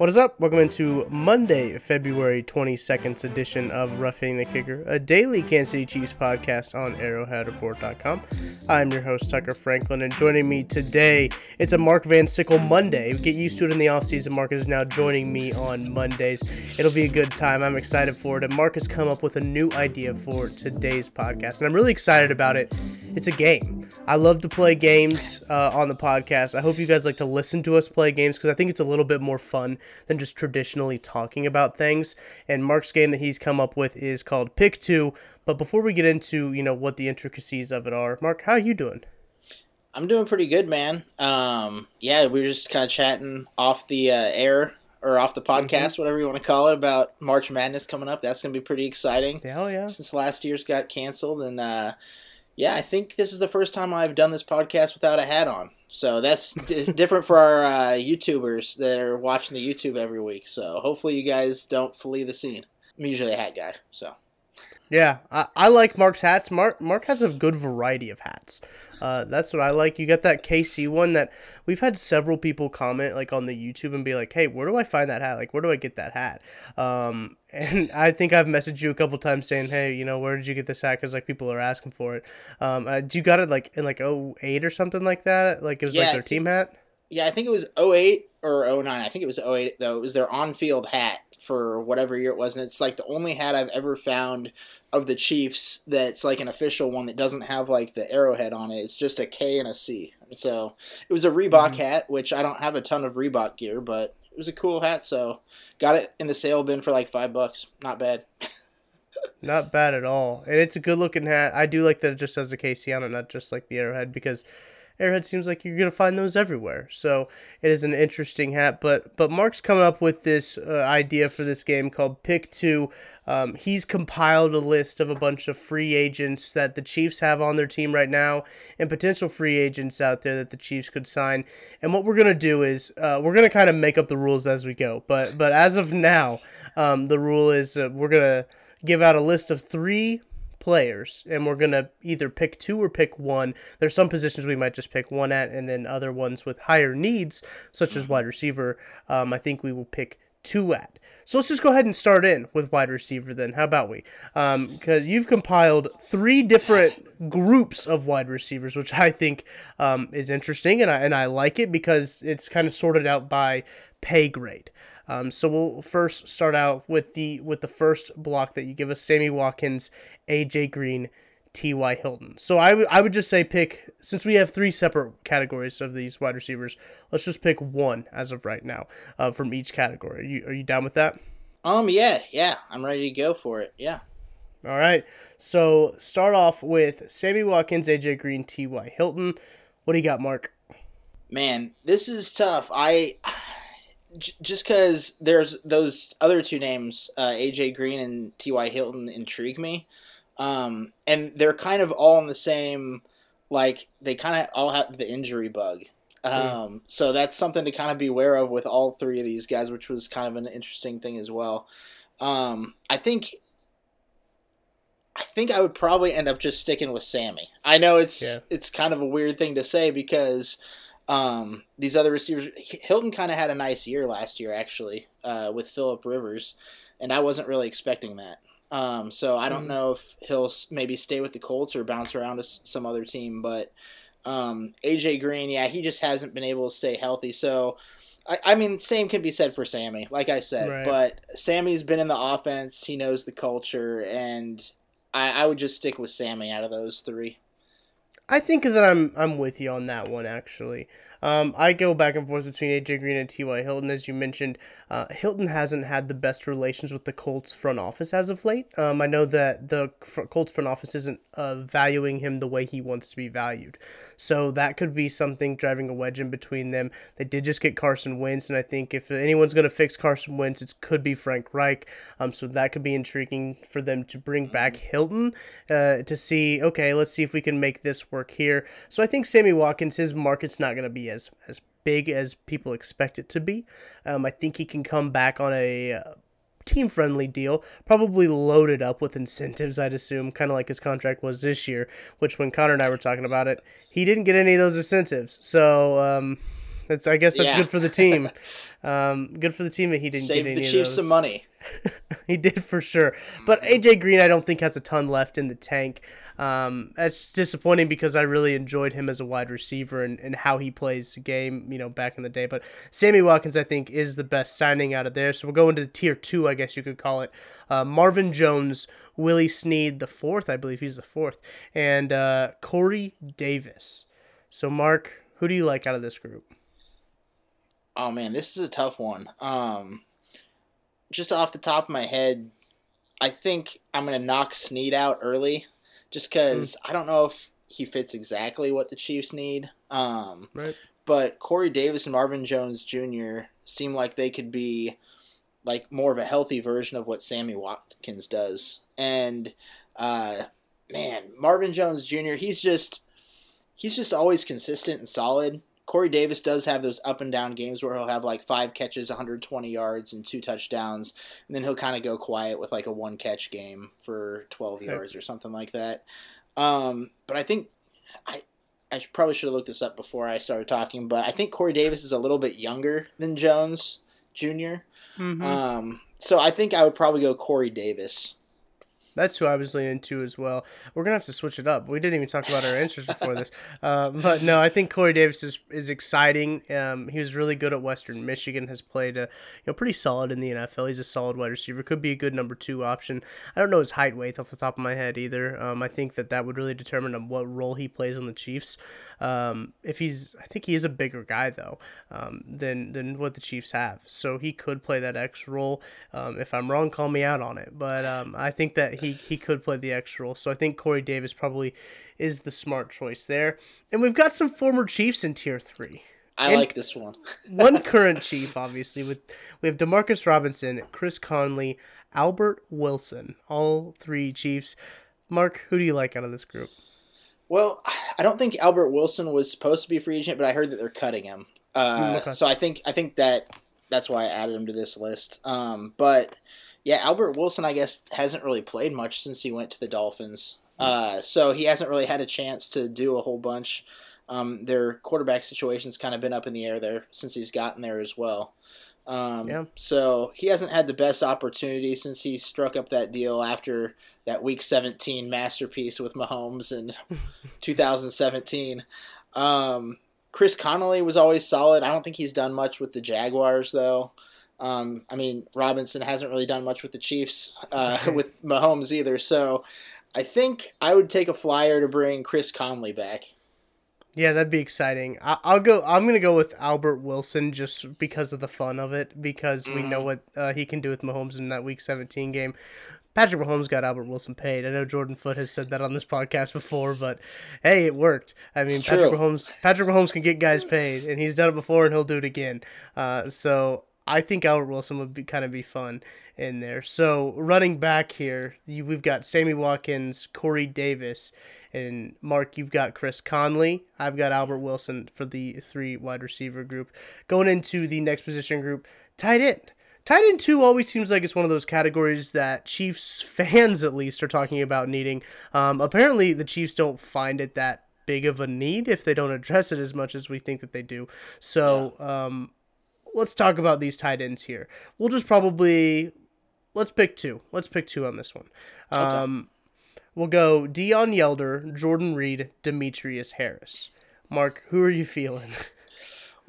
What is up? Welcome into Monday, February 22nd edition of Roughing the Kicker, a daily Kansas City Chiefs podcast on arrowheadreport.com. I'm your host, Tucker Franklin, and joining me today, it's a Mark Van Sickle Monday. Get used to it in the offseason. Mark is now joining me on Mondays. It'll be a good time. I'm excited for it. And Mark has come up with a new idea for today's podcast, and I'm really excited about it. It's a game. I love to play games uh, on the podcast. I hope you guys like to listen to us play games because I think it's a little bit more fun than just traditionally talking about things. And Mark's game that he's come up with is called Pick Two. But before we get into you know what the intricacies of it are, Mark, how are you doing? I'm doing pretty good, man. Um, yeah, we were just kind of chatting off the uh, air or off the podcast, mm-hmm. whatever you want to call it, about March Madness coming up. That's going to be pretty exciting. Hell yeah! Since last year's got canceled, and uh, yeah, I think this is the first time I've done this podcast without a hat on. So that's d- different for our uh, YouTubers that are watching the YouTube every week. So hopefully you guys don't flee the scene. I'm usually a hat guy, so. Yeah, I, I like Mark's hats. Mark Mark has a good variety of hats. Uh, that's what I like. You got that KC one that we've had several people comment like on the YouTube and be like, "Hey, where do I find that hat? Like, where do I get that hat?" Um, and I think I've messaged you a couple times saying, "Hey, you know, where did you get this hat?" Because like people are asking for it. Um, uh, you got it like in like 08 or something like that. Like it was yeah, like their team hat. Yeah, I think it was 08 or 09. I think it was 08 though. It was their on-field hat for whatever year it was, and it's like the only hat I've ever found of the Chiefs that's like an official one that doesn't have like the arrowhead on it. It's just a K and a C. So it was a Reebok mm-hmm. hat, which I don't have a ton of Reebok gear, but it was a cool hat. So got it in the sale bin for like five bucks. Not bad. not bad at all, and it's a good looking hat. I do like that it just has the KC on it, not just like the arrowhead, because Arrowhead seems like you're gonna find those everywhere. So it is an interesting hat. But but Mark's come up with this uh, idea for this game called Pick Two. Um, he's compiled a list of a bunch of free agents that the Chiefs have on their team right now, and potential free agents out there that the Chiefs could sign. And what we're gonna do is uh, we're gonna kind of make up the rules as we go. But but as of now, um, the rule is uh, we're gonna give out a list of three players, and we're gonna either pick two or pick one. There's some positions we might just pick one at, and then other ones with higher needs, such as wide receiver. Um, I think we will pick two at. So let's just go ahead and start in with wide receiver then. How about we? Because um, you've compiled three different groups of wide receivers, which I think um, is interesting, and I and I like it because it's kind of sorted out by pay grade. Um, so we'll first start out with the with the first block that you give us: Sammy Watkins, AJ Green, T.Y. Hilton. So I, w- I would just say pick since we have three separate categories of these wide receivers. Let's just pick one as of right now uh, from each category. Are you are you down with that? Um. Yeah. Yeah. I'm ready to go for it. Yeah. All right. So start off with Sammy Watkins, AJ Green, T.Y. Hilton. What do you got, Mark? Man, this is tough. I just because there's those other two names, uh, AJ Green and T.Y. Hilton, intrigue me. Um, and they're kind of all in the same, like, they kind of all have the injury bug. Um, mm. So that's something to kind of be aware of with all three of these guys, which was kind of an interesting thing as well. Um, I think. I think I would probably end up just sticking with Sammy. I know it's yeah. it's kind of a weird thing to say because um, these other receivers, Hilton kind of had a nice year last year, actually, uh, with Philip Rivers, and I wasn't really expecting that. Um, so I don't mm. know if he'll maybe stay with the Colts or bounce around to some other team. But um, AJ Green, yeah, he just hasn't been able to stay healthy. So I, I mean, same can be said for Sammy, like I said. Right. But Sammy's been in the offense; he knows the culture, and I, I would just stick with Sammy out of those three. I think that I'm I'm with you on that one actually. Um, I go back and forth between AJ Green and T.Y. Hilton. As you mentioned, uh, Hilton hasn't had the best relations with the Colts front office as of late. Um, I know that the Colts front office isn't uh, valuing him the way he wants to be valued. So that could be something driving a wedge in between them. They did just get Carson Wentz, and I think if anyone's going to fix Carson Wentz, it could be Frank Reich. Um, so that could be intriguing for them to bring back Hilton uh, to see, okay, let's see if we can make this work here. So I think Sammy Watkins, his market's not going to be as as big as people expect it to be. Um, I think he can come back on a uh, team friendly deal, probably loaded up with incentives, I'd assume, kind of like his contract was this year, which when Connor and I were talking about it, he didn't get any of those incentives. So, um, that's I guess that's yeah. good for the team. Um, good for the team that he didn't Save get any the Chiefs some money. he did for sure. But AJ Green, I don't think has a ton left in the tank. Um, that's disappointing because I really enjoyed him as a wide receiver and, and how he plays the game, you know, back in the day. But Sammy Watkins, I think, is the best signing out of there. So we'll go into tier two, I guess you could call it. Uh, Marvin Jones, Willie Snead, the fourth, I believe he's the fourth, and uh, Corey Davis. So, Mark, who do you like out of this group? Oh man, this is a tough one. Um, just off the top of my head, I think I'm gonna knock Snead out early just because mm. I don't know if he fits exactly what the Chiefs need. Um, right. But Corey Davis and Marvin Jones Jr. seem like they could be like more of a healthy version of what Sammy Watkins does. And uh, man, Marvin Jones Jr. He's just he's just always consistent and solid. Corey Davis does have those up and down games where he'll have like five catches, 120 yards, and two touchdowns, and then he'll kind of go quiet with like a one catch game for 12 yards or something like that. Um, but I think I I probably should have looked this up before I started talking, but I think Corey Davis is a little bit younger than Jones junior mm-hmm. um, so I think I would probably go Corey Davis. That's who I was leaning to as well. We're gonna have to switch it up. We didn't even talk about our answers before this, uh, but no, I think Corey Davis is is exciting. Um, he was really good at Western Michigan. Has played a, you know pretty solid in the NFL. He's a solid wide receiver. Could be a good number two option. I don't know his height weight off the top of my head either. Um, I think that that would really determine what role he plays on the Chiefs. Um, if he's, I think he is a bigger guy though um, than than what the Chiefs have, so he could play that X role. Um, if I'm wrong, call me out on it. But um, I think that he he could play the X role. So I think Corey Davis probably is the smart choice there. And we've got some former Chiefs in tier three. I and like this one. one current Chief, obviously, with we have Demarcus Robinson, Chris Conley, Albert Wilson, all three Chiefs. Mark, who do you like out of this group? Well, I don't think Albert Wilson was supposed to be a free agent, but I heard that they're cutting him. Uh, okay. So I think I think that that's why I added him to this list. Um, but yeah, Albert Wilson, I guess, hasn't really played much since he went to the Dolphins. Hmm. Uh, so he hasn't really had a chance to do a whole bunch. Um, their quarterback situation's kind of been up in the air there since he's gotten there as well. Um, yeah. So he hasn't had the best opportunity since he struck up that deal after that Week 17 masterpiece with Mahomes in 2017. Um, Chris Conley was always solid. I don't think he's done much with the Jaguars though. Um, I mean, Robinson hasn't really done much with the Chiefs uh, with Mahomes either. So I think I would take a flyer to bring Chris Conley back. Yeah, that'd be exciting. I- will go. I'm gonna go with Albert Wilson just because of the fun of it. Because we know mm. what uh, he can do with Mahomes in that Week 17 game. Patrick Mahomes got Albert Wilson paid. I know Jordan Foot has said that on this podcast before, but hey, it worked. I mean, Patrick Mahomes. Patrick Mahomes can get guys paid, and he's done it before, and he'll do it again. Uh, so I think Albert Wilson would be kind of be fun in there. So running back here, you, we've got Sammy Watkins, Corey Davis, and Mark. You've got Chris Conley. I've got Albert Wilson for the three wide receiver group. Going into the next position group, tight end. Tight end two always seems like it's one of those categories that Chiefs fans, at least, are talking about needing. Um, apparently, the Chiefs don't find it that big of a need if they don't address it as much as we think that they do. So, yeah. um, let's talk about these tight ends here. We'll just probably let's pick two. Let's pick two on this one. Okay. Um, we'll go Deon Yelder, Jordan Reed, Demetrius Harris. Mark, who are you feeling?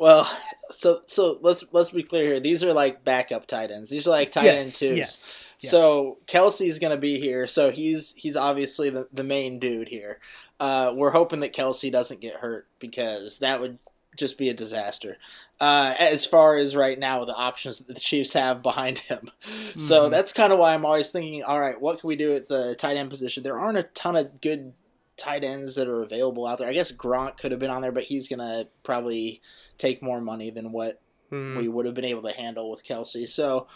Well, so so let's let's be clear here. These are like backup tight ends. These are like tight yes, end twos. Yes, yes. So Kelce's gonna be here. So he's he's obviously the, the main dude here. Uh, we're hoping that Kelce doesn't get hurt because that would just be a disaster. Uh, as far as right now the options that the Chiefs have behind him, mm-hmm. so that's kind of why I'm always thinking, all right, what can we do at the tight end position? There aren't a ton of good tight ends that are available out there. I guess Gronk could have been on there, but he's gonna probably take more money than what mm-hmm. we would have been able to handle with Kelce. So.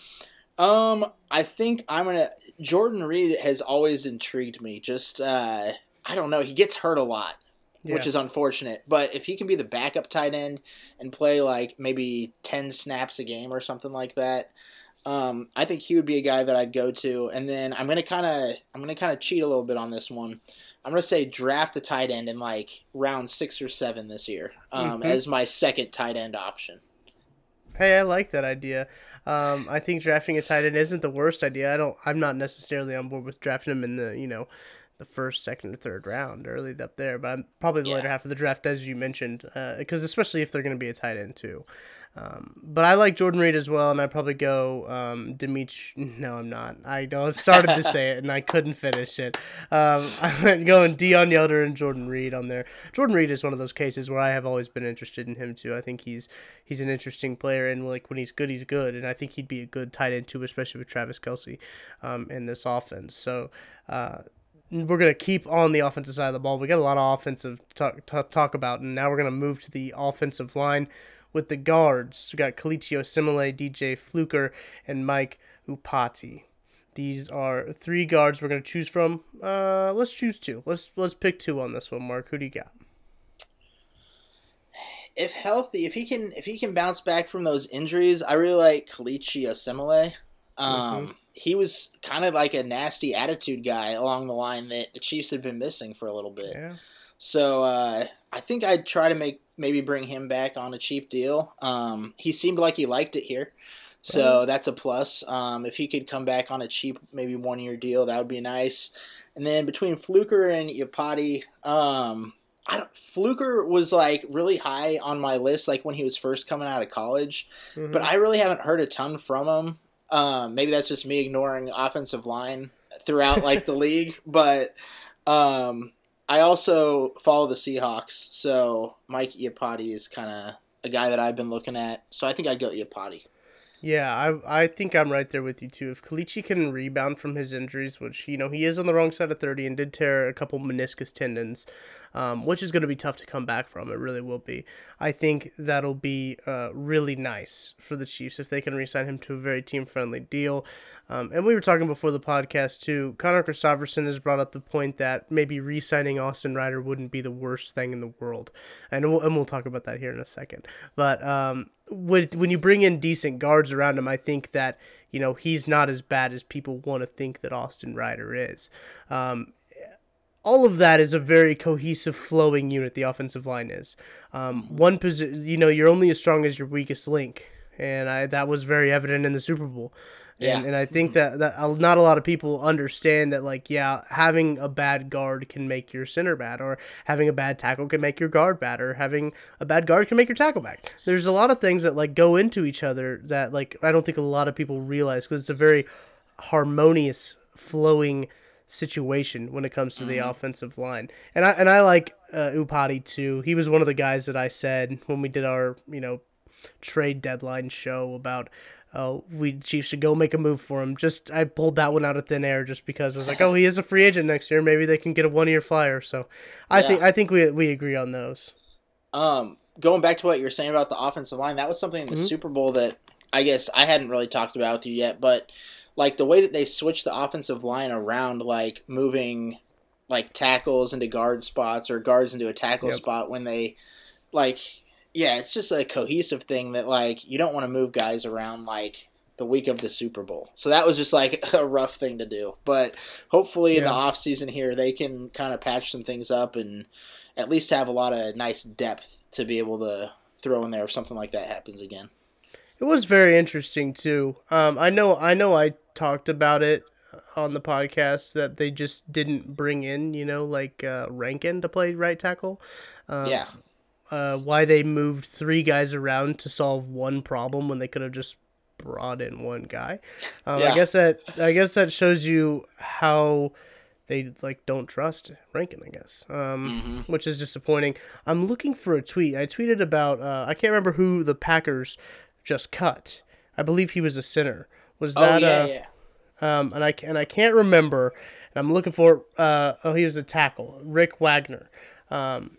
Um, I think I'm gonna. Jordan Reed has always intrigued me. Just uh, I don't know. He gets hurt a lot, yeah. which is unfortunate. But if he can be the backup tight end and play like maybe ten snaps a game or something like that, um, I think he would be a guy that I'd go to. And then I'm gonna kind of I'm gonna kind of cheat a little bit on this one. I'm gonna say draft a tight end in like round six or seven this year um, mm-hmm. as my second tight end option. Hey, I like that idea. Um, I think drafting a tight end isn't the worst idea. I don't. I'm not necessarily on board with drafting him in the you know the first, second, or third round, early up there. But probably the yeah. later half of the draft, as you mentioned, because uh, especially if they're going to be a tight end too. Um, but I like Jordan Reed as well, and I'd probably go um, Dimitri. No, I'm not. I started to say it and I couldn't finish it. Um, I went going Deon Yelder and Jordan Reed on there. Jordan Reed is one of those cases where I have always been interested in him too. I think he's he's an interesting player, and like when he's good, he's good, and I think he'd be a good tight end too, especially with Travis Kelce um, in this offense. So. Uh, we're going to keep on the offensive side of the ball. We got a lot of offensive talk, talk, talk about, and now we're going to move to the offensive line with the guards. We got Kelechi Osemele, DJ Fluker, and Mike Iupati. These are three guards we're gonna choose from. Uh, let's choose two. Let's let's pick two on this one. Mark, who do you got? If healthy, if he can, if he can bounce back from those injuries, I really like Kelechi Osemele. Um, mm-hmm. He was kind of like a nasty attitude guy along the line that the Chiefs had been missing for a little bit. Yeah. So uh, I think I'd try to make maybe bring him back on a cheap deal. Um, he seemed like he liked it here, so right. that's a plus. Um, if he could come back on a cheap, maybe one year deal, that would be nice. And then between Fluker and Iupati, um, I don't, Fluker was like really high on my list, like when he was first coming out of college, mm-hmm. but I really haven't heard a ton from him. Um, maybe that's just me ignoring offensive line throughout like the league, but um, I also follow the Seahawks, so Mike Iupati is kind of a guy that I've been looking at. So I think I'd go Iupati. Yeah, I I think I'm right there with you too. If Kelechi can rebound from his injuries, which you know he is on the wrong side of thirty and did tear a couple meniscus tendons, um, which is going to be tough to come back from. It really will be. I think that'll be uh, really nice for the Chiefs if they can resign him to a very team friendly deal. Um, and we were talking before the podcast too. Connor Christopherson has brought up the point that maybe re-signing Austin Reiter wouldn't be the worst thing in the world, and we'll, and we'll talk about that here in a second. But um, when when you bring in decent guards around him, I think that you know he's not as bad as people want to think that Austin Reiter is. Um, all of that is a very cohesive, flowing unit. The offensive line is um, one position. You know, you're only as strong as your weakest link, and I, that was very evident in the Super Bowl. Yeah. And, and I think that, that not a lot of people understand that, like, yeah, having a bad guard can make your center bad, or having a bad tackle can make your guard bad, or having a bad guard can make your tackle bad. There's a lot of things that, like, go into each other that, like, I don't think a lot of people realize because it's a very harmonious, flowing situation when it comes to mm-hmm. the offensive line. And I and I like uh, Iupati too. He was one of the guys that I said when we did our, you know, trade deadline show about oh, we Chiefs should go make a move for him. Just I pulled that one out of thin air just because I was like, oh, he is a free agent next year. Maybe they can get a one year flyer. So I yeah. think I think we we agree on those. Um, going back to what you were saying about the offensive line, that was something in the mm-hmm. Super Bowl that I guess I hadn't really talked about with you yet, but like the way that they switch the offensive line around, like moving like tackles into guard spots or guards into a tackle yep. spot when they like yeah, it's just a cohesive thing that like you don't want to move guys around like the week of the Super Bowl. So that was just like a rough thing to do. But hopefully yeah. in the off season here they can kind of patch some things up and at least have a lot of nice depth to be able to throw in there if something like that happens again. It was very interesting too. Um, I know I know I talked about it on the podcast that they just didn't bring in, you know, like uh, Rankin to play right tackle. Um, yeah uh, why they moved three guys around to solve one problem when they could have just brought in one guy. Um, yeah. I guess that I guess that shows you how they like don't trust Rankin, I guess, um, which is disappointing. I'm looking for a tweet. I tweeted about uh, I can't remember who the Packers just cut. I believe he was a center. Was Oh that yeah, uh, yeah. um, and I and I can't remember. And I'm looking for uh, oh he was a tackle, Rick Wagner. Um,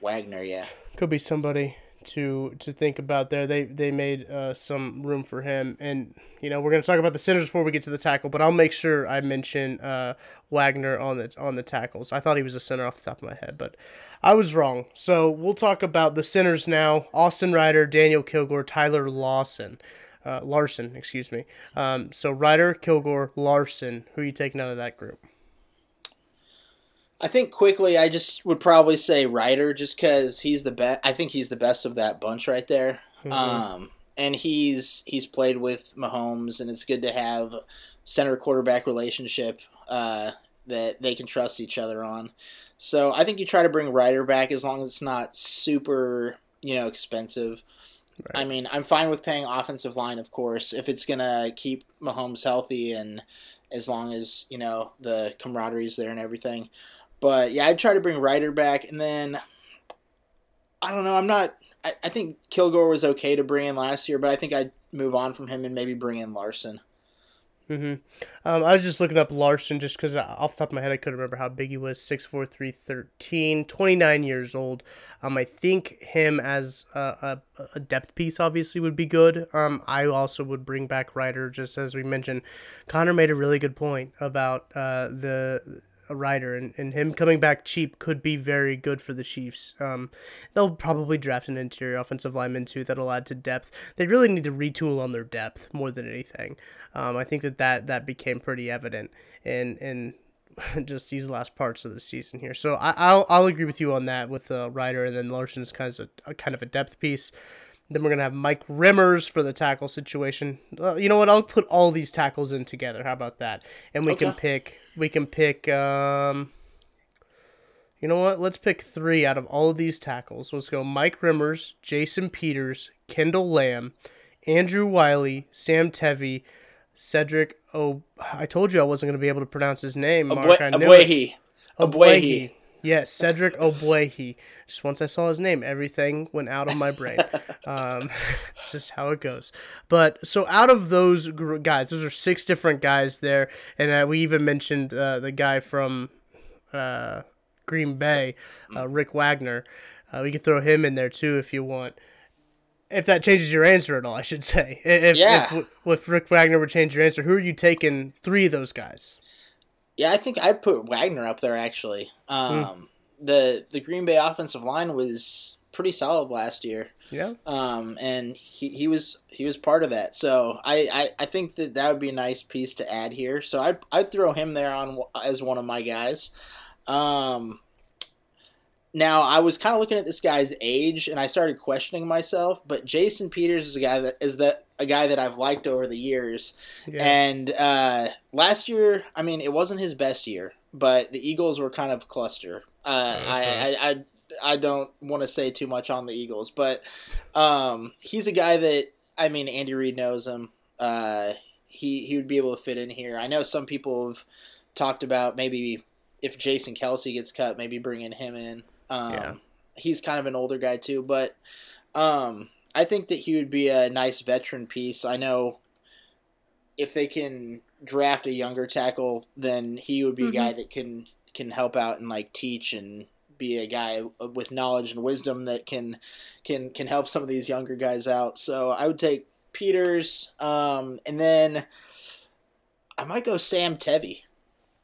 Wagner, yeah. could be somebody to to think about there. They they made uh, some room for him, and you know we're gonna talk about the centers before we get to the tackle, but I'll make sure I mention uh, Wagner on the on the tackles. I thought he was a center off the top of my head, but I was wrong. So we'll talk about the centers now: Austin Reiter, Daniel Kilgore, Tyler Lawson. Uh, Larson, excuse me. Um, so Reiter, Kilgore, Larson. Who are you taking out of that group? I think quickly, I just would probably say Reiter, just because he's the best. I think he's the best of that bunch right there. Um, and he's he's played with Mahomes, and it's good to have center quarterback relationship uh, that they can trust each other on. So I think you try to bring Reiter back as long as it's not super, you know, expensive. I mean, I'm fine with paying offensive line, of course, if it's gonna keep Mahomes healthy and as long as you know the camaraderie's there and everything. But yeah, I'd try to bring Reiter back, and then I don't know. I'm not. I, I think Kilgore was okay to bring in last year, but I think I'd move on from him and maybe bring in Larson. Hmm Um, I was just looking up Larson just because off the top of my head I couldn't remember how big he was 6'4", 313, 29 years old. Um, I think him as a, a, a depth piece obviously would be good. Um, I also would bring back Reiter just as we mentioned. Connor made a really good point about uh, the a Reiter and, and him coming back cheap could be very good for the Chiefs. Um, they'll probably draft an interior offensive lineman too that'll add to depth. They really need to retool on their depth more than anything. Um, I think that, that that became pretty evident in in just these last parts of the season here. So I, I'll I'll agree with you on that with uh, Reiter and then Larson's kind of a, a kind of a depth piece. Then we're gonna have Mike Remmers for the tackle situation. Uh, you know what? I'll put all these tackles in together. How about that? And we can pick. We can pick. Um, you know what? Let's pick three out of all of these tackles. Let's go Mike Remmers, Jason Peters, Kendall Lamm, Andrew Wylie, Sam Tevi, Cedric. Oh, I told you I wasn't going to be able to pronounce his name. Mark, I knew it. Ogbuehi. Yes, Cedric Ogbuehi. Just once I saw his name, everything went out of my brain. um, just how it goes. But so out of those gr- guys, those are six different guys there, and uh, we even mentioned uh, the guy from uh, Green Bay, uh, Rick Wagner. Uh, we could throw him in there too if you want. If that changes your answer at all, I should say. If, Yeah. if, if Rick Wagner would change your answer, who are you taking three of those guys? Yeah, I think I'd put Wagner up there actually. Um, The the Green Bay offensive line was pretty solid last year, Yeah. um, and he, he was he was part of that. So I, I, I think that that would be a nice piece to add here. So I'd I'd throw him there on as one of my guys. Um, now I was kind of looking at this guy's age, and I started questioning myself. But Jason Peters is a guy that is that a guy that I've liked over the years. Yeah. And uh, last year, I mean, it wasn't his best year, but the Eagles were kind of cluster. Uh, I, I, I, I don't want to say too much on the Eagles, but um, he's a guy that I mean, Andy Reid knows him. Uh, he he would be able to fit in here. I know some people have talked about maybe if Jason Kelce gets cut, maybe bringing him in. Um, Yeah. He's kind of an older guy too, but um, I think that he would be a nice veteran piece. I know if they can draft a younger tackle, then he would be a guy that can can help out and like teach and be a guy with knowledge and wisdom that can can can help some of these younger guys out. So I would take Peters, um, and then I might go Sam Tevi,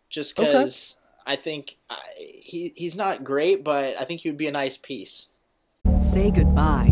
just Okay. because I think I, he he's not great, but I think he would be a nice piece. Say goodbye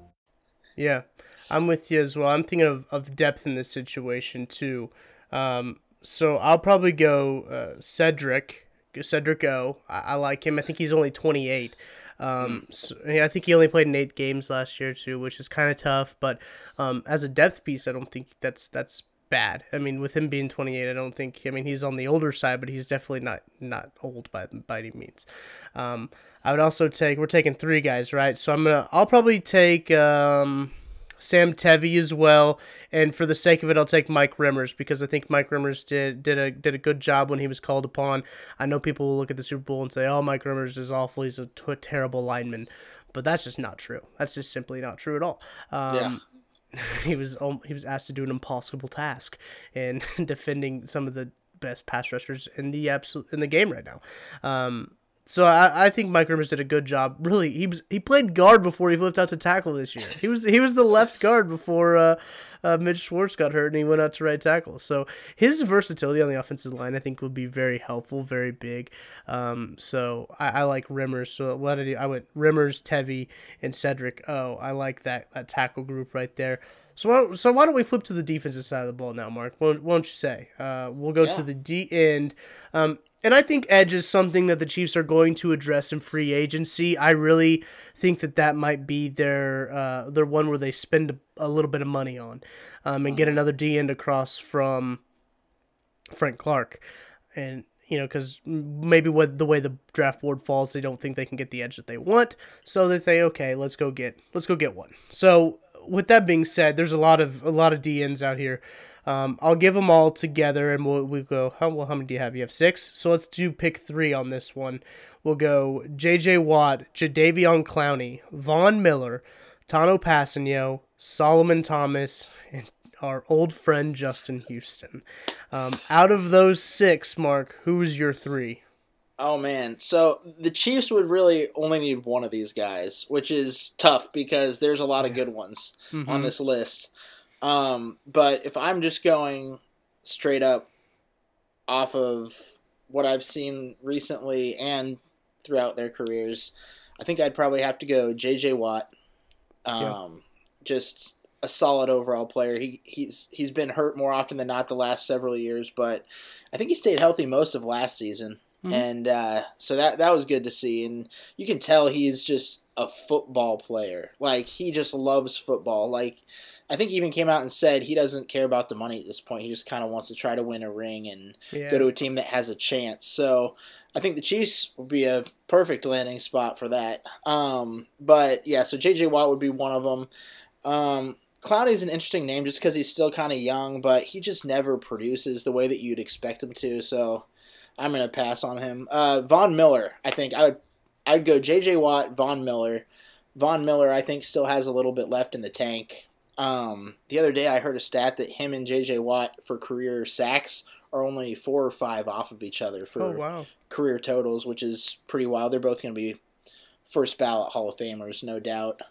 Yeah, I'm with you as well. I'm thinking of, of depth in this situation too. Um, so I'll probably go uh, Cedric Cedric O. I, I like him. I think he's only 28. Um, so, I think he only played in eight games last year too, which is kind of tough. But um, as a depth piece, I don't think that's that's bad. I mean, with him being 28, I don't think. I mean, he's on the older side, but he's definitely not not old by by any means. Um, I would also take. We're taking three guys, right? So I'm gonna. I'll probably take. Um, Sam Tevi as well, and for the sake of it, I'll take Mike Remmers because I think Mike Remmers did did a did a good job when he was called upon. I know people will look at the Super Bowl and say, "Oh, Mike Remmers is awful. He's a, t- terrible lineman," but that's just not true. That's just simply not true at all. Um, yeah. He was he was asked to do an impossible task in defending some of the best pass rushers in the absolute in the game right now. Um, so I, I think Mike Remmers did a good job. Really, he was he played guard before he flipped out to tackle this year. He was he was the left guard before uh, uh, Mitch Schwartz got hurt and he went out to right tackle. So his versatility on the offensive line I think would be very helpful, very big. Um, so I, I like Remmers. So what did he, I went Remmers, Tevi, and Cedric. Oh, I like that that tackle group right there. So why, so why don't we flip to the defensive side of the ball now, Mark? Why don't you say? Uh, we'll go yeah. to the D end. Um, and I think edge is something that the Chiefs are going to address in free agency. I really think that that might be their uh, their one where they spend a, little bit of money on, um, and get another D end across from Frank Clark, and you know because maybe what the way the draft board falls, they don't think they can get the edge that they want, so they say okay, let's go get let's go get one. So with that being said, there's a lot of a lot of D ends out here. Um, I'll give them all together, and we'll we go. How well? How many do you have? You have six. So let's do pick three on this one. We'll go J.J. Watt, Jadeveon Clowney, Von Miller, Tanoh Kpassagnon, Solomon Thomas, and our old friend Justin Houston. Um, out of those six, Mark, who's your three? Oh man, so the Chiefs would really only need one of these guys, which is tough because there's a lot of good ones mm-hmm. on this list. Um, but if I'm just going straight up off of what I've seen recently and throughout their careers, I think I'd probably have to go J.J. Watt. Um, yeah. Just a solid overall player. He he's he's been hurt more often than not the last several years, but I think he stayed healthy most of last season. Mm-hmm. And uh, so that that was good to see, and you can tell he's just a football player. Like he just loves football. Like I think he even came out and said he doesn't care about the money at this point. He just kind of wants to try to win a ring and yeah. go to a team that has a chance. So I think the Chiefs would be a perfect landing spot for that. Um, but yeah, so J.J. Watt would be one of them. Um, is an interesting name just because he's still kind of young, but he just never produces the way that you'd expect him to. So I'm gonna pass on him. Uh, Von Miller, I think I would I'd go J.J. Watt, Von Miller. Von Miller, I think, still has a little bit left in the tank. Um, the other day, I heard a stat that him and J.J. Watt for career sacks are only four or five off of each other for oh, wow. career totals, which is pretty wild. They're both going to be first ballot Hall of Famers, no doubt.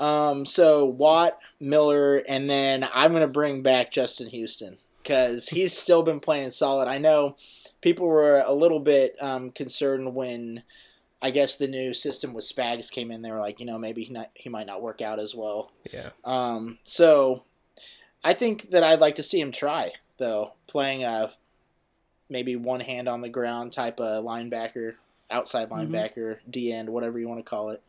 Um, so Watt, Miller, and then I'm going to bring back Justin Houston because he's still been playing solid. I know people were a little bit um, concerned when I guess the new system with Spags came in. They were like, you know, maybe he not he might not work out as well. Yeah. Um. So, I think that I'd like to see him try though, playing a maybe one hand on the ground type of linebacker, outside mm-hmm. linebacker, mm-hmm. D end, whatever you want to call it.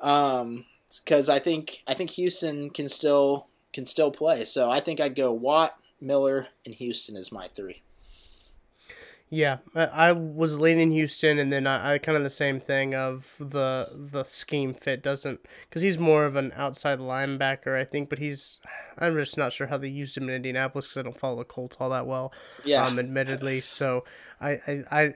Um. Because I think I think Houston can still can still play. So I think I'd go Watt, Miller, and Houston as my three. Yeah, I, was leaning Houston, and then I, I kind of the same thing of the the scheme fit doesn't because he's more of an outside linebacker, I think, but he's I'm just not sure how they used him in Indianapolis because I don't follow the Colts all that well. Yeah, um, admittedly, so I I. I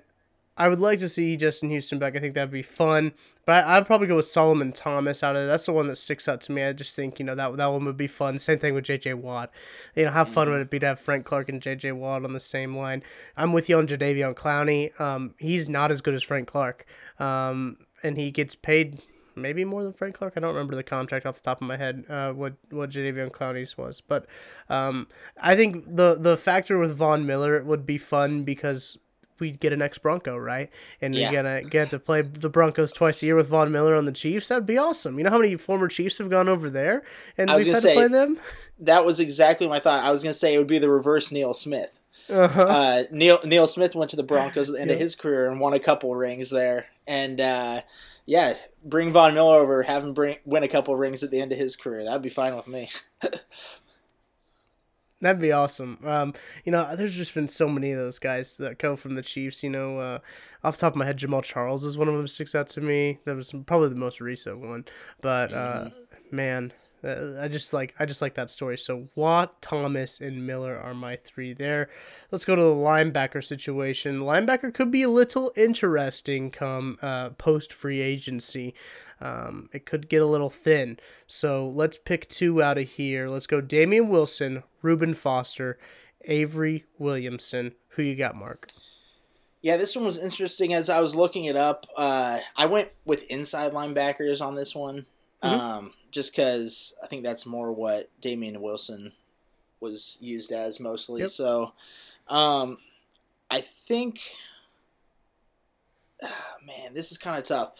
I would like to see Justin Houston back. I think that'd be fun. But I, would probably go with Solomon Thomas out of That's the one that sticks out to me. I just think you know that that one would be fun. Same thing with J.J. Watt. You know how fun mm-hmm. would it be to have Frank Clark and J.J. Watt on the same line? I'm with you on Jadeveon Clowney. Um, he's not as good as Frank Clark. Um, and he gets paid maybe more than Frank Clark. I don't remember the contract off the top of my head. Uh, what what Jadeveon Clowney's was, but um, I think the the factor with Von Miller would be fun because we get an ex Bronco, right? And yeah. we're gonna get to play the Broncos twice a year with Von Miller on the Chiefs. That'd be awesome. You know how many former Chiefs have gone over there, and we've had say, to play them. That was exactly my thought. I was gonna say it would be the reverse Neil Smith. Uh-huh. Uh, Neil Neil Smith went to the Broncos at the end yeah. of his career and won a couple rings there, and uh, yeah, bring Von Miller over, have him bring win a couple rings at the end of his career. That'd be fine with me. That'd be awesome. Um, you know, there's just been so many of those guys that come from the Chiefs. You know, uh, off the top of my head, Jamaal Charles is one of them sticks out to me. That was probably the most recent one. But uh, mm-hmm. man, uh, I just like I just like that story. So Watt, Thomas, and Miller are my three there. Let's go to the linebacker situation. Linebacker could be a little interesting come uh, post free agency. Um, it could get a little thin. So let's pick two out of here. Let's go Damien Wilson, Reuben Foster, Avery Williamson. Who you got, Mark? Yeah, this one was interesting as I was looking it up. Uh, I went with inside linebackers on this one. Mm-hmm. Um, just because I think that's more what Damien Wilson was used as mostly. Yep. So, um, I think, oh, man, this is kind of tough.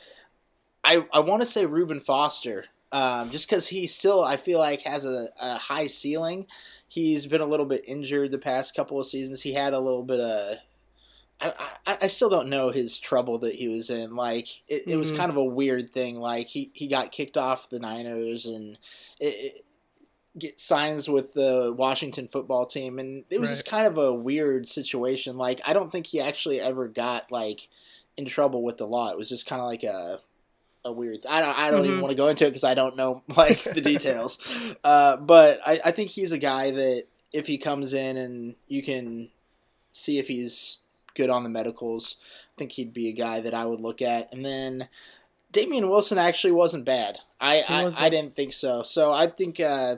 I I want to say Reuben Foster, um, just because he still I feel like has a, a high ceiling. He's been a little bit injured the past couple of seasons. He had a little bit of I, I, I, still don't know his trouble that he was in. Like it, mm-hmm. it, was mm-hmm. kind of a weird thing. Like he, he got kicked off the Niners and it, it get signs with the Washington football team, and it was right. just kind of a weird situation. Like I don't think he actually ever got like in trouble with the law. It was just kind of like a a weird. I don't. I don't mm-hmm. even want to go into it because I don't know like the details. uh, but I, I think he's a guy that if he comes in and you can see if he's good on the medicals. I think he'd be a guy that I would look at. And then Damien Wilson actually wasn't bad. I I, I, didn't think so. So I think uh,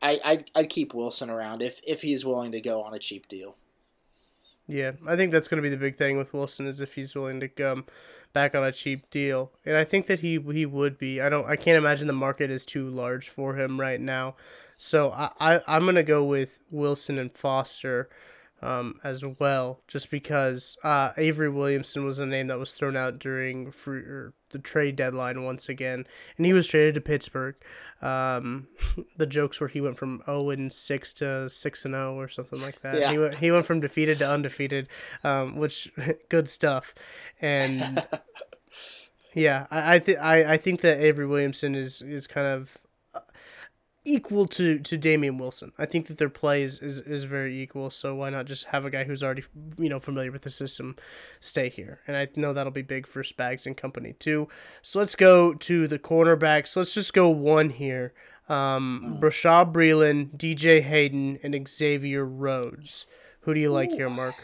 I I'd, I'd keep Wilson around if if he's willing to go on a cheap deal. Yeah, I think that's going to be the big thing with Wilson is if he's willing to come back on a cheap deal, and I think that he he would be. I don't. I can't imagine the market is too large for him right now. So I, I I'm gonna go with Wilson and Foster um, as well, just because uh, Avery Williamson was a name that was thrown out during free, the trade deadline once again, and he was traded to Pittsburgh. Um, the jokes where he went from zero and six to six and zero oh or something like that. Yeah. He went he went from defeated to undefeated, um, which good stuff, and. Yeah, I I, th- I I think that Avery Williamson is, is kind of equal to, to Damien Wilson. I think that their play is, is, is very equal, so why not just have a guy who's already you know familiar with the system stay here? And I know that'll be big for Spags and company too. So let's go to the cornerbacks. Let's just go one here. Um, oh. Breeland, DJ Hayden, and Xavier Rhodes. Who do you like Ooh. here, Mark?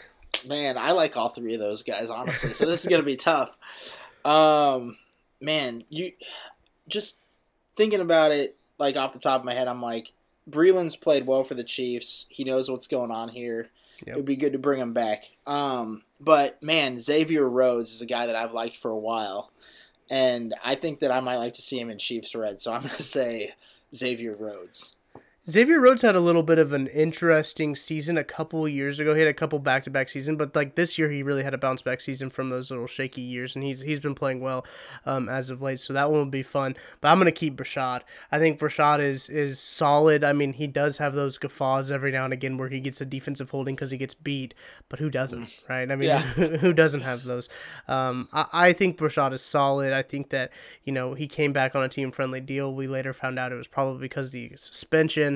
Man, I like all three of those guys, honestly. So this is gonna be tough. Um, man, you just thinking about it like off the top of my head, I'm like, Breeland's played well for the Chiefs. He knows what's going on here. Yep. It would be good to bring him back. Um, but man, Xavier Rhodes is a guy that I've liked for a while, and I think that I might like to see him in Chiefs red. So I'm going to say Xavier Rhodes. Xavier Rhodes had a little bit of an interesting season a couple years ago. He had a couple back to back season, but like this year, he really had a bounce back season from those little shaky years, and he's he's been playing well um, as of late. So that one will be fun. But I'm gonna keep Bashaud. I think Bashaud is is solid. I mean, he does have those guffaws every now and again where he gets a defensive holding because he gets beat, but who doesn't, mm. right? I mean, yeah. who doesn't have those? Um, I, I think Bashaud is solid. I think that you know he came back on a team friendly deal. We later found out it was probably because the suspension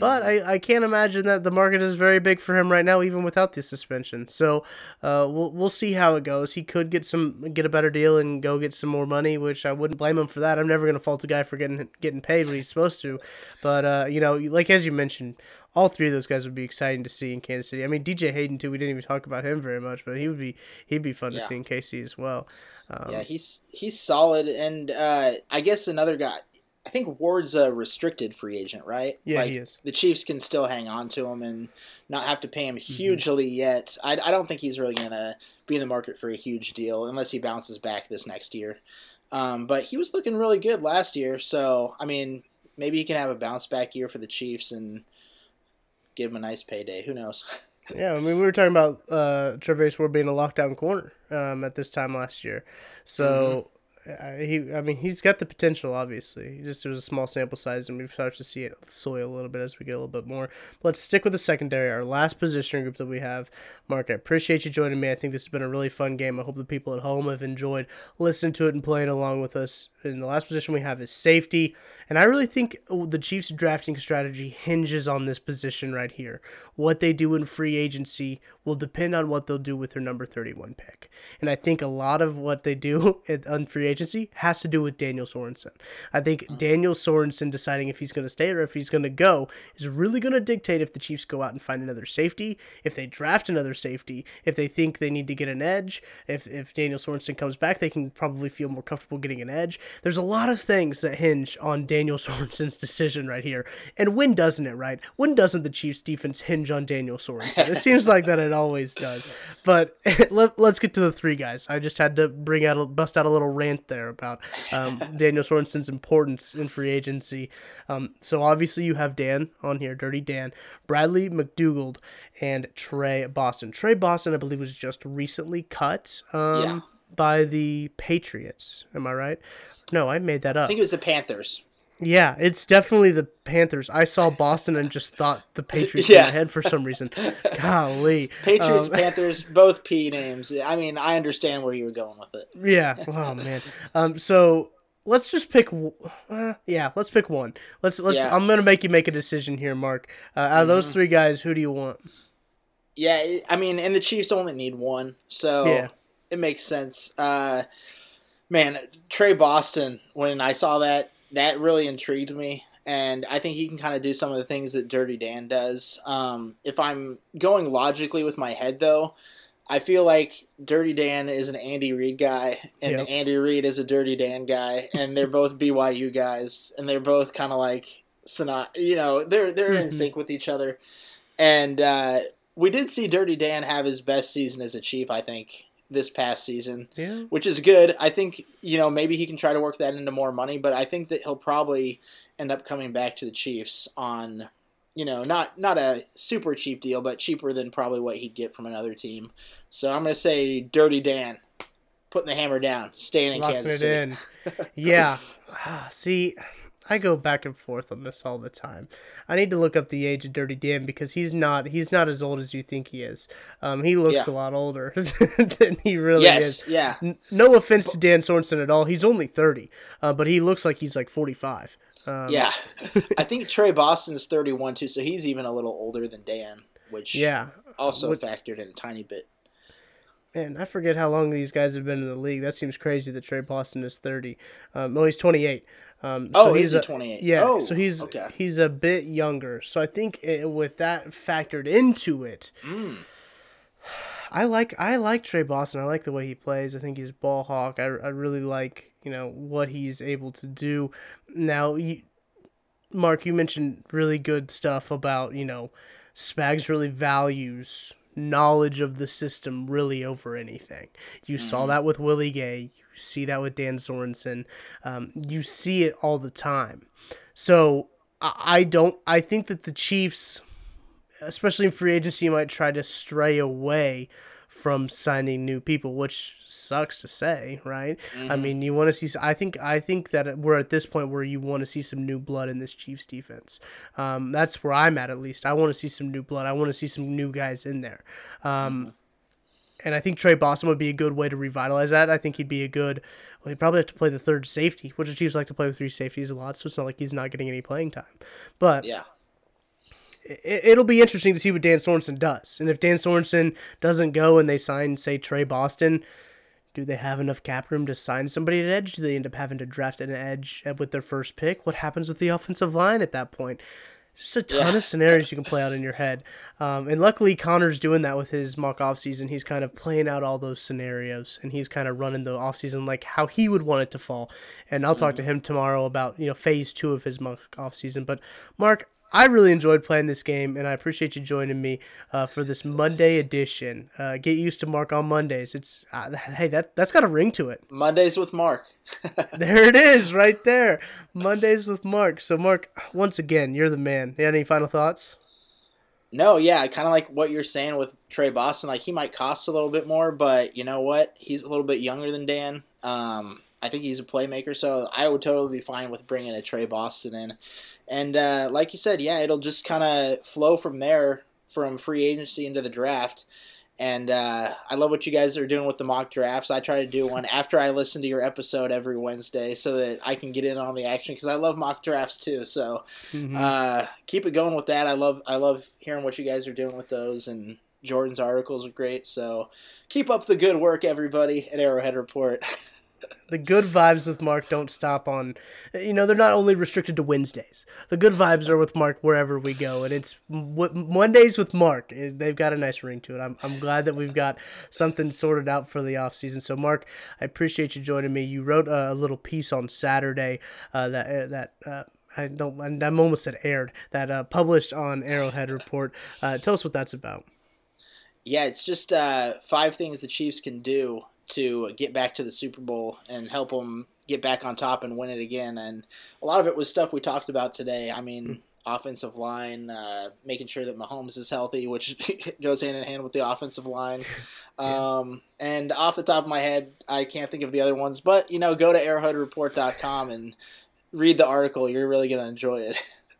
But I, I can't imagine that the market is very big for him right now, even without the suspension. So uh, we'll we'll see how it goes. He could get some get a better deal and go get some more money, which I wouldn't blame him for that. I'm never gonna fault a guy for getting getting paid what he's supposed to. But uh, you know, like as you mentioned, all three of those guys would be exciting to see in Kansas City. I mean, DJ Hayden too. We didn't even talk about him very much, but he would be he'd be fun Yeah. to see in KC as well. Um, yeah, he's he's solid, and uh, I guess another guy. I think Ward's a restricted free agent, right? Yeah, like, he is. The Chiefs can still hang on to him and not have to pay him Mm-hmm. hugely yet. I, I don't think he's really gonna be in the market for a huge deal unless he bounces back this next year. Um, but he was looking really good last year, so I mean, maybe he can have a bounce back year for the Chiefs and give him a nice payday. Who knows? Yeah, I mean, we were talking about uh, Travis Ward being a lockdown corner um, at this time last year. So uh, he, I mean, he's got the potential. Obviously, He just it was a small sample size, and we've started to see it soil a little bit as we get a little bit more. But let's stick with the secondary, our last position group that we have. Mark, I appreciate you joining me. I think this has been a really fun game. I hope the people at home have enjoyed listening to it and playing along with us. And the last position we have is safety. And I really think the Chiefs' drafting strategy hinges on this position right here. What they do in free agency will depend on what they'll do with their number 31 pick. And I think a lot of what they do at, on free agency has to do with Daniel Sorensen. I think mm. Daniel Sorensen deciding if he's going to stay or if he's going to go is really going to dictate if the Chiefs go out and find another safety, if they draft another safety, if they think they need to get an edge, if, if Daniel Sorensen comes back, they can probably feel more comfortable getting an edge. There's a lot of things that hinge on Daniel Sorensen's decision right here. And when doesn't it, right? When doesn't the Chiefs defense hinge on Daniel Sorensen? It seems like that it always does. But let, us get to the three guys. I just had to bring out, a, bust out a little rant there about um, Daniel Sorensen's importance in free agency. Um, so obviously you have Dan on here, Dirty Dan, Bradley McDougald, and Trey Boston. Trey Boston, I believe, was just recently cut um, Yeah. by the Patriots. Am I right? No, I made that up. I think it was the Panthers. Yeah, it's definitely the Panthers. I saw Boston and just thought the Patriots in Yeah. my head for some reason. Golly. Patriots, Um, Panthers, both P names. I mean, I understand where you were going with it. Yeah. Oh man. Um. So let's just pick. Uh, yeah. Let's pick one. Let's let's. Yeah. I'm gonna make you make a decision here, Mark. Uh, out of those Mm-hmm. three guys, who do you want? Yeah, I mean, and the Chiefs only need one, so Yeah. it makes sense. Uh, man, Trey Boston. When I saw that, that really intrigued me, and I think he can kind of do some of the things that Dirty Dan does. Um, if I'm going logically with my head, though, I feel like Dirty Dan is an Andy Reid guy, and Yep. Andy Reid is a Dirty Dan guy, and they're both BYU guys, and they're both kind of like, you know, they're they're in Mhm. sync with each other, and uh, we did see Dirty Dan have his best season as a Chief, I think, this past season, Yeah. which is good. I think you know maybe he can try to work that into more money, but I think that he'll probably end up coming back to the Chiefs on, you know, not not a super cheap deal, but cheaper than probably what he'd get from another team. So I'm gonna say Dirty Dan, putting the hammer down, staying in Locking Kansas it City. in. Yeah. Ah, See, I go back and forth on this all the time. I need to look up the age of Dirty Dan because he's not he's not as old as you think he is. Um, he looks Yeah. a lot older than he really Yes, is. yeah. N- no offense to Dan Sorensen at all. He's only 30, uh, but he looks like he's like 45. Um, Yeah, I think Trey Boston's 31 too, so he's even a little older than Dan, which Yeah. also What- factored in a tiny bit. Man, I forget how long these guys have been in the league. That seems crazy that Trey Boston is 30. Um, oh, he's 28. Um, Oh, so is he's he a- 28? Yeah, Oh, so he's okay. he's a bit younger. So I think it, with that factored into it, Mm. I like I like Trey Boston. I like the way he plays. I think he's a ball hawk. I, I really like you know what he's able to do. Now, you, Mark, you mentioned really good stuff about you know Spags really values knowledge of the system really over anything. You saw that with Willie Gay. See that with Dan Sorensen. Um, you see it all the time. So I, don't. I think that the Chiefs especially in free agency, might try to stray away from signing new people, which sucks to say, right? I mean, you want to see. I think I think that we're at this point where you want to see some new blood in this Chiefs defense. Um, that's where I'm at, at least. I want to see some new blood. I want to see some new guys in there. Um, And I think Trey Boston would be a good way to revitalize that. I think he'd be a good. Well, he'd probably have to play the third safety, which the Chiefs like to play with three safeties a lot, so it's not like he's not getting any playing time. But Yeah. it, will be interesting to see what Dan Sorensen does. And if Dan Sorensen doesn't go and they sign, say, Trey Boston, do they have enough cap room to sign somebody at edge? Do they end up having to draft an edge with their first pick? What happens with the offensive line at that point? Just a ton yeah. of scenarios you can play out in your head. Um, and luckily, Connor's doing that with his mock offseason. He's kind of playing out all those scenarios and he's kind of running the offseason like how he would want it to fall. And I'll talk to mm. him tomorrow about, you know, phase two of his mock offseason. But, Mark, I really enjoyed playing this game, and I appreciate you joining me uh, for this Monday edition. Uh, get used to Mark on Mondays. It's uh, hey, that that's got a ring to it. Mondays with Mark. there it is, right there. Mondays with Mark. So, Mark, once again, you're the man. You any final thoughts? No, yeah, kind of like what you're saying with Trey Boston. Like he might cost a little bit more, but you know what? He's a little bit younger than Dan. Um, I think he's a playmaker, so I would totally be fine with bringing a Trey Boston in. And uh, like you said, yeah, it'll just kind of flow from there, from free agency into the draft. And uh, I love what you guys are doing with the mock drafts. I try to do one after I listen to your episode every Wednesday so that I can get in on the action because I love mock drafts too. So mm-hmm. uh, keep it going with that. I love I love hearing what you guys are doing with those, and Jordan's articles are great. So keep up the good work, everybody at Arrowhead Report. the good vibes with Mark don't stop on, you know, they're not only restricted to Wednesdays. The good vibes are with Mark wherever we go, and it's Mondays with Mark. They've got a nice ring to it. I'm, I'm glad that we've got something sorted out for the off season. So, Mark, I appreciate you joining me. You wrote a little piece on Saturday uh, that uh, that. Uh, I don't. I'm almost at aired that uh, published on Arrowhead Report. Uh, tell us what that's about. Yeah, it's just uh, five things the Chiefs can do to get back to the Super Bowl and help them get back on top and win it again. And a lot of it was stuff we talked about today. I mean, mm. offensive line, uh, making sure that Mahomes is healthy, which goes hand in hand with the offensive line. yeah. um, and off the top of my head, I can't think of the other ones, but you know, go to arrowheadreport.com and read the article. You're really going to enjoy it.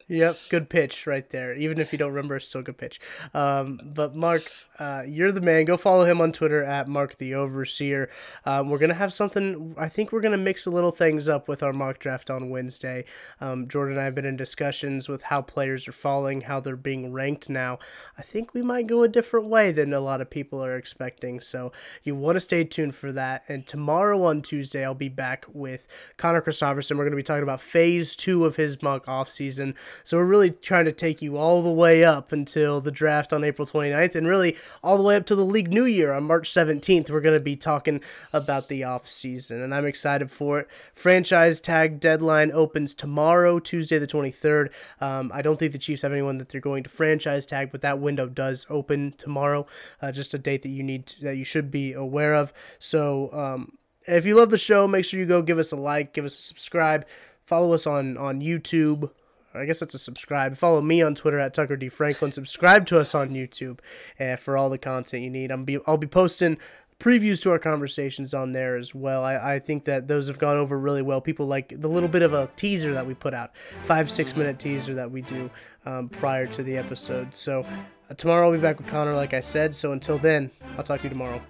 Yep, good pitch right there. Even if you don't remember, it's still a good pitch. Um, but Mark, uh, you're the man. Go follow him on Twitter at Mark the Overseer. Um, we're gonna have something. I think we're gonna mix a little things up with our mock draft on Wednesday. Um, Jordan and I have been in discussions with how players are falling, how they're being ranked now. I think we might go a different way than a lot of people are expecting. So you want to stay tuned for that. And tomorrow on Tuesday, I'll be back with Connor Christopherson. We're gonna be talking about phase two of his mock off season. So we're really trying to take you all the way up until the draft on April 29th and really all the way up to the league new year on March 17th. We're going to be talking about the off season and I'm excited for it. Franchise tag deadline opens tomorrow, Tuesday the 23rd. Um, I don't think the Chiefs have anyone that they're going to franchise tag, but that window does open tomorrow. Uh, just a date that you need to, that you should be aware of. So um, if you love the show, make sure you go give us a like, give us a subscribe, follow us on on YouTube. I guess that's a subscribe. Follow me on Twitter at Tucker D Franklin. Subscribe to us on YouTube uh, for all the content you need. I'm be I'll be posting previews to our conversations on there as well. I, I think that those have gone over really well. People like the little bit of a teaser that we put out, five six minute teaser that we do um, prior to the episode. So uh, tomorrow I'll be back with Connor, like I said. So until then, I'll talk to you tomorrow.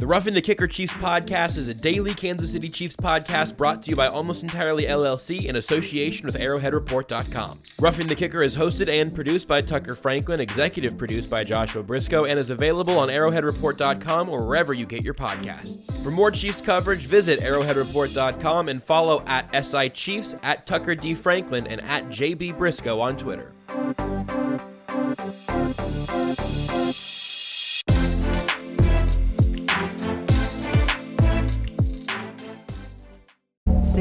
The Roughing the Kicker Chiefs podcast is a daily Kansas City Chiefs podcast brought to you by Almost Entirely LLC in association with ArrowheadReport.com. Roughing the Kicker is hosted and produced by Tucker Franklin, executive produced by Joshua Briscoe, and is available on ArrowheadReport.com or wherever you get your podcasts. For more Chiefs coverage, visit ArrowheadReport.com and follow at SI Chiefs, at Tucker D. Franklin, and at JB Briscoe on Twitter.